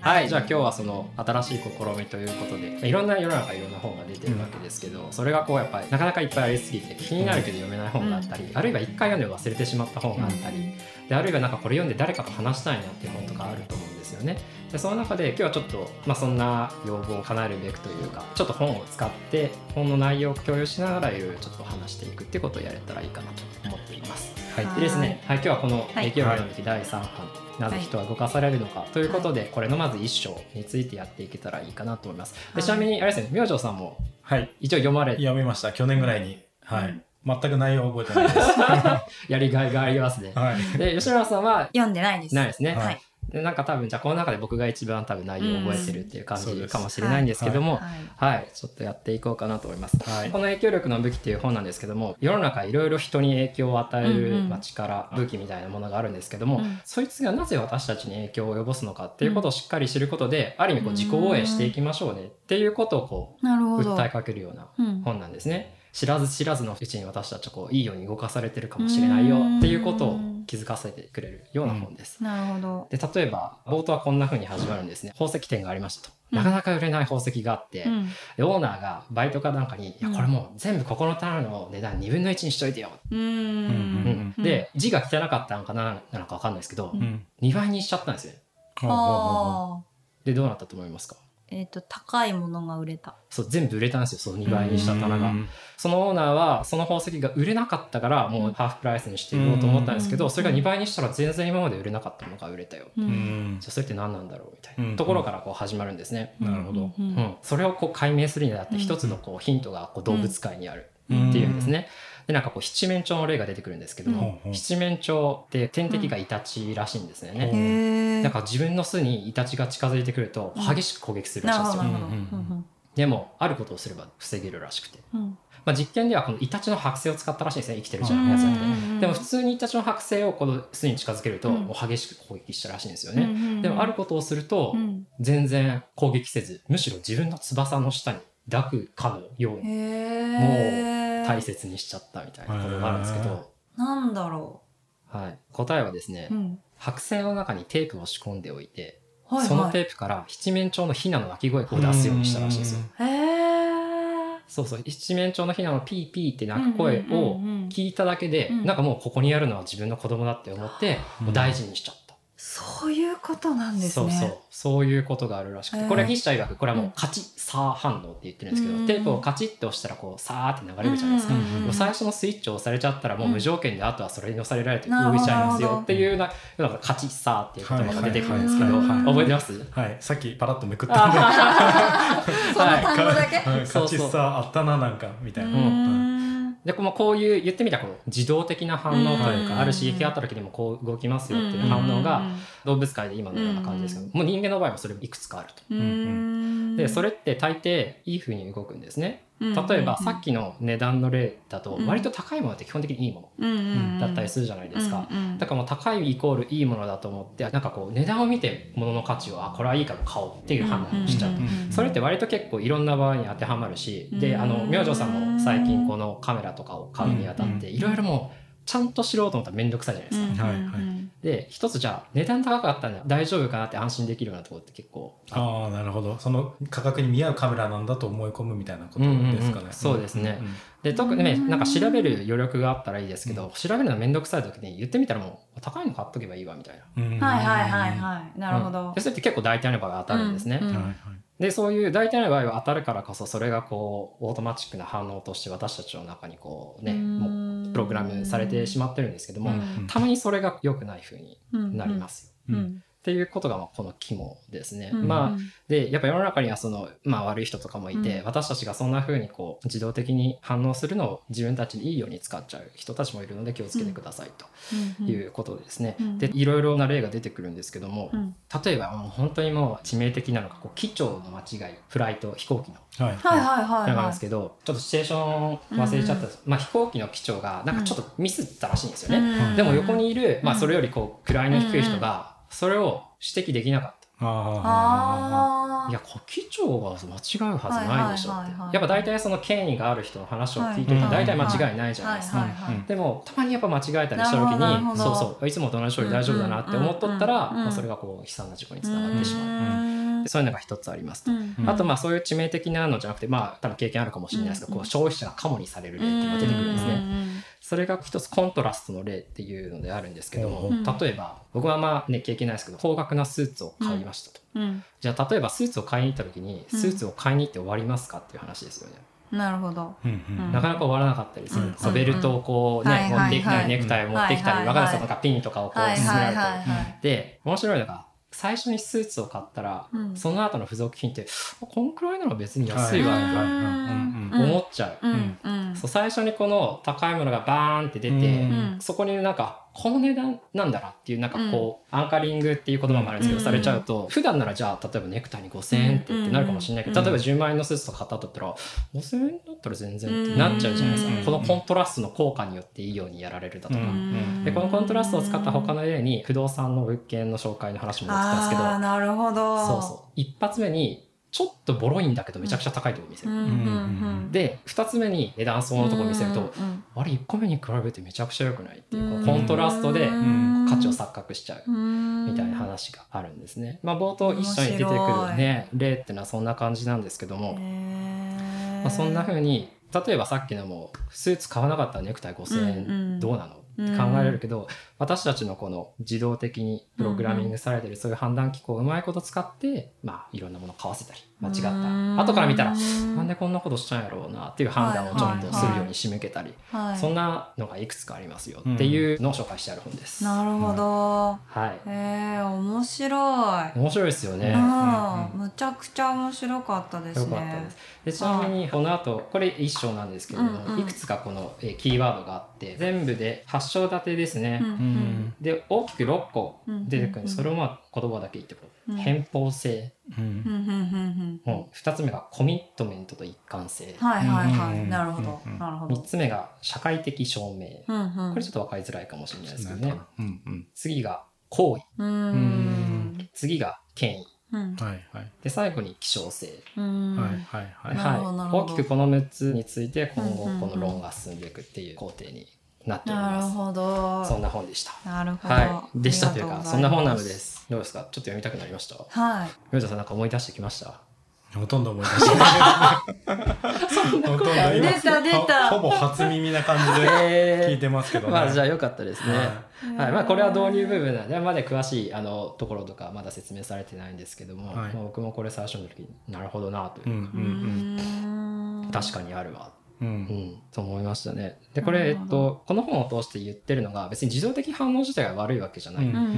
はい、じゃあ今日はその新しい試みということで、まあいろんな世の中いろんな本が出てるわけですけど、それがこうやっぱりなかなかいっぱいありすぎて気になるけど読めない本があったり、あるいは一回読んで忘れてしまった本があったり、であるいはなんかこれ読んで誰かと話したいなっていう本とかあると思うんですよね。でその中で今日はちょっと、まあ、そんな要望を叶えるべくというかちょっと本を使って本の内容を共有しながらいろいろちょっと話していくっていうことをやれたらいいかなと思っています。はいでですね、はい、今日はこのはい影響力の時第3版、なぜ人は動かされるのかということで、これのまず一章についてやっていけたらいいかなと思います。でちなみにあれですね、明星さんもはい。一応読まれ読みました。去年ぐらいに。はい。うん全く内容覚えてないです。やりがいがありますね。はい。で吉村さんは読んでないです。ないですね。はいはい。でなんか多分じゃあこの中で僕が一番多分内容を覚えてるっていう感じかもしれないんですけども、はい。はい、ちょっとやっていこうかなと思います。はい。この影響力の武器っていう本なんですけども、世の中いろいろ人に影響を与える、うんうん。武器みたいなものがあるんですけども、うん。そいつがなぜ私たちに影響を及ぼすのかっていうことをしっかり知ることで、ある意味こう自己応援していきましょうねっていうことをこう。訴えかけるようなうん。本なんですね。知らず知らずのうちに私たちはこういいように動かされてるかもしれないよっていうことを気づかせてくれるような本です。なるほど。で例えば冒頭はこんな風に始まるんですね宝石店がありましたとうんなかなか売れない宝石があって、うんでオーナーがバイトかなんかに「いやうんこれもう全部ここの棚の値段2分の1にしといてよ」うんん。で字が汚かったのかななのか分かんないですけど、うんうん。2倍にしちゃったんですよ。でどうなったと思いますか？えっと、高いものが売れた。そう全部売れたんですよその2倍にした棚が。うん。そのオーナーはその宝石が売れなかったからもうハーフプライスにしていこうと思ったんですけど、うん。それが2倍にしたら全然今まで売れなかったものが売れたよ、じゃあそれって何なんだろうみたいな、うん。ところからこう始まるんですね、なるほど。うん。うん。それをこう解明するにあたってうん一つのこうヒントがこう動物界にある。うんっていうんですね。でなんかこう七面鳥の例が出てくるんですけども、うん七面鳥って天敵がイタチらしいんですよね。なんか自分の巣にイタチが近づいてくるとうん。激しく攻撃するらしいんですよ。でもあることをすれば防げるらしくて、うん。まあ、実験ではこのイタチの剥製を使ったらしいんですね生きてるじゃうんやつやって。うんでも普通にイタチの剥製をこの巣に近づけるとうん。もう激しく攻撃したらしいんですよね。うんうんでもあることをするとうん。全然攻撃せずむしろ自分の翼の下に抱くかのようにへえ。大切にしちゃったみたいなことがあるんですけど、なんだろはい、答えはですね、う。うん。白線の中にテープを仕込んでおいて、はいそのはテープから七面鳥のヒナの鳴き声を出すようにしたらしいんですよ。そうそう。七面鳥のヒナのピーピーって鳴く声を聞いただけで、うん。なんかもうここにやるのは自分の子供だって思って、うん。もう大事にしちゃった。そういうことなんですね。そうそう。そういうことがあるらしくて。へー。これは筆者曰くこれはもうカチッサー反応って言ってるんですけど、うん。テープをカチッて押したらこうサーって流れるじゃないですか、うんうんうんでも最初のスイッチを押されちゃったらもう無条件であとはそれに押されられて動いちゃいますよっていうななんかカチッサーっていう言葉が出てくるんですけど、はいはい。はい覚えてます？はい。さっきパラッとめくった。んで。その単語だけ？はい。カチッさあったな、なんか、みたいな。でこうこういう言ってみたらこの自動的な反応というか、うん。ある刺激があった時にもこう動きますよっていう反応が動物界で今のような感じですけど、もう人間の場合もそれいくつかあると。うん。でそれって大抵いい風に動くんですね。例えばさっきの値段の例だとうん。割と高いものって基本的にいいもののだったりするじゃないですか。だからもう高いイコールいいものだと思ってなんかこう値段を見て物の価値をあこれはいいから買おうっていう判断をしちゃう。うんそれって割と結構いろんな場合に当てはまるし、で、うん。あの、明星さんも最近このカメラとかを買うにあたって、うん。いろいろもう、ちゃんと知ろうと思ったらめんどくさいじゃないですか。はいはい。で、一つじゃあ、値段高かったら大丈夫かなって安心できるようなところって結構ああ、なるほど。その価格に見合うカメラなんだと思い込むみたいなことですかね。うんうんうん。そうですね。んん。で、特にね、うん。なんか調べる余力があったらいいですけど、調べるのめんどくさい時に言ってみたらもう、高いの買っとけばいいわみたいな。うんはいはいはいはい。なるほうん。どで。それって結構大体の場合は当たるんですね。うん。はいはいで、そういう大体の場合は当たるからこそ、それがこう、オートマチックな反応として私たちの中にこうね、もうプログラムされてしまってるんですけども、うん。たまにそれが良くない風になります。うん。ううんんっていうことがまあこの肝ですね。うんまあ、で、やっぱ世の中にはその、まあ悪い人とかもいて、うん。私たちがそんな風にこう、自動的に反応するのを自分たちにいいように使っちゃう人たちもいるので気をつけてくださいということですね。うん。で、いろいろな例が出てくるんですけども、うん。例えばもう本当にもう致命的なのが、こう、機長の間違い、フライト、飛行機の。はい。はいはいはいなんですけど、ちょっとシチュエーション忘れちゃった、まあ飛行機の機長がなんかちょっとミスったらしいんですよね。うんでも横にいる、まあそれよりこう位の低い人が、それを指摘できなかった。ああいや古希長が間違うはずないでしょって。やっぱ大体その権威がある人の話を聞いてるとはい大体間違いないじゃないですか。でもたまにやっぱ間違えたりした時にどそうそういつもと同じ通り大丈夫だなって思っとったら、まあ、それがこう悲惨な事故につながってしまう。そういうのが一つありますと。んあとまあそういう致命的なのじゃなくてまあ多分経験あるかもしれないですけど、うんこう消費者がカモにされる例っていうのが出てくるんですね。ねそれが一つコントラストの例っていうのであるんですけども、うん例えば僕はまあね経験ないですけど高額なスーツを買いましたと。うん。じゃあ例えばスーツを買いに行った時にうん。スーツを買いに行って終わりますかっていう話ですよね。なるほど。なかなか終わらなかったりする、うん。そうベルトをこうね、持ってきたりネクタイを持ってきたり、はいはいわかんかピンとかをこうはい進められて、はいはいはい。で面白いのが最初にスーツを買ったら、うん。その後の付属品ってあこんくらいなら別に安いわとか思っちゃう、うん。うんそう最初にこの高いものがバーンって出て、うん。そこになんかこの値段なんだなっていうなんかこう、アンカリングっていう言葉もあるんですけど、うん。されちゃうと普段ならじゃあ例えばネクタイに5000円ってってなるかもしれないけど、うん。例えば10万円のスーツとか買ったとったら5000円だったら全然ってなっちゃうじゃないですか、うん。このコントラストの効果によっていいようにやられるだとか、うん。でこのコントラストを使った他の例に不動産の物件の紹介の話も出てたんですけどなるほど。そうそう。一発目にちょっとボロいんだけどめちゃくちゃ高いとこ見せる、うん。うんうんで2つ目に値段相応のとこ見せると、うんあれ1個目に比べてめちゃくちゃ良くないっていうコントラストでうん。価値を錯覚しちゃううん。みたいな話があるんですね。まあ冒頭一緒に出てくるね例っていうのはそんな感じなんですけども、まあ、そんな風に例えばさっきのもスーツ買わなかったらネクタイ5,000うんう円ん。どうなのって考えれるけど私たちのこの自動的にプログラミングされてるそういう判断機構をうまいこと使ってまあいろんなものを買わせたり間違った。後から見たらなんでこんなことしたんやろうなっていう判断をちょっとするように仕向けたりはい。そんなのがいくつかありますよっていうのを紹介してある本です。なるほど。はい。へえ面白い。面白いですよね。うん。むちゃくちゃ面白かったですよかったねです。でちなみにこの後これ一章なんですけれども、いくつかこのえーキーワードがあって全部で8章立てですね。うんうんで大きく6個出てくる。それをまあ言葉だけ言ってくる、うん。偏方性、うん。うん。うん。うん。うん。うん、2つ目がコミットメントと一貫性、はいはいはうん。いなるほど。うん。なるほ3どつ目が社会的証明、うんうん。これちょっと分かりづらいかもしれないですけどね、うんうん。次が行為。次が権威。うん。はいはい。で最後に希少性、大きくこの6つについて今後この論が進んでいくっていう工程になっておりなるます。ほど。そんな本でした。なるほど。はい。でしたというか、そんな本なのです。どうですか？ちょっと読みたくなりました？はい。ヨジさんなんか思い出してきました？ほとんど思い出してない。ほとんど今出た出た。ほぼ初耳な感じでえ聞いてますけどね。まあじゃあよかったですね。ははい。まあ、これは導入部分なんでまだ詳しいあのところとかまだ説明されてないんですけども、はい。まあ僕もこれ最初の時になるほどなというう、んうん。うーん。確かにあるわ、うん。と思いましたね。でこれ、えっと、この本を通して言ってるのが別に自動的反応自体が悪いわけじゃない。うんうんう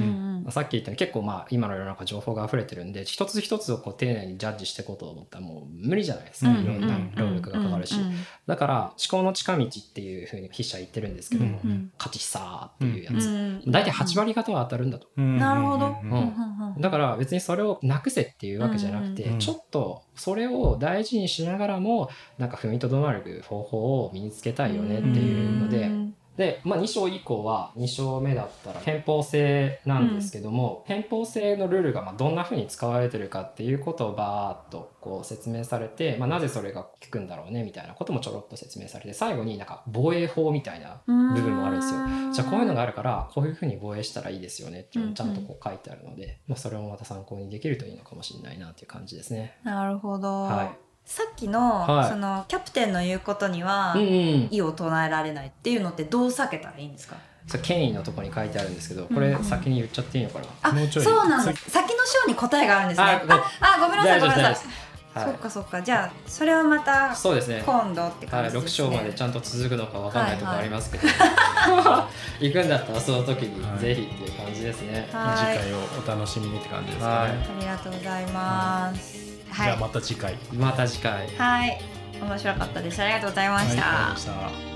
ん。まあさっき言ったように結構まあ今の世の中情報が溢れてるんで一つ一つをこう丁寧にジャッジしていこうと思ったらもう無理じゃないですか、うんいろんな労力がかかるし、うんだから思考の近道っていうふうに筆者は言ってるんですけども、うんうん。価値さーっていうやうつ、ん大体8割方は当たるんだと、うんなるほど。うんうんうんうん。だから別にそれをなくせっていうわけじゃなくて、うん。ちょっとそれを大事にしながらもなんか踏みとどまる方法を身につけたいよねっていうので、で、まあ、2章以降は2章目だったら偏方性なんですけども、偏方性のルールがまあどんな風に使われてるかっていうことをバーっとこう説明されて、まあ、なぜそれが効くんだろうねみたいなこともちょろっと説明されて最後になんか防衛法みたいな部分もあるんですよ。じゃあこういうのがあるからこういう風に防衛したらいいですよねっていうのをちゃんとこう書いてあるので、まあ、それもまた参考にできるといいのかもしれないなっていう感じですね。なるほど、はいさっきの,、はい。そのキャプテンの言うことには、うんうん、異を唱えられないっていうのってどう避けたらいいんですか？それ権威のところに書いてあるんですけどこれ先に言っちゃっていいのかな、うちょいそうなんだ。先の章に答えがあるんですね。あごああごめんなさいごめんなさい、はい。そっかそっか。じゃあそれはまたそうですね。今度ってはい、6感じですね、章までちゃんと続くのかわかんないところありますけど、行くんだったらその時にぜひっていう感じですね。はい。次回をお楽しみにって感じですかはい。ね。ありがとうございます、はいじゃあまた次回。また次回。はい。面白かったです。ありがとうございました、はい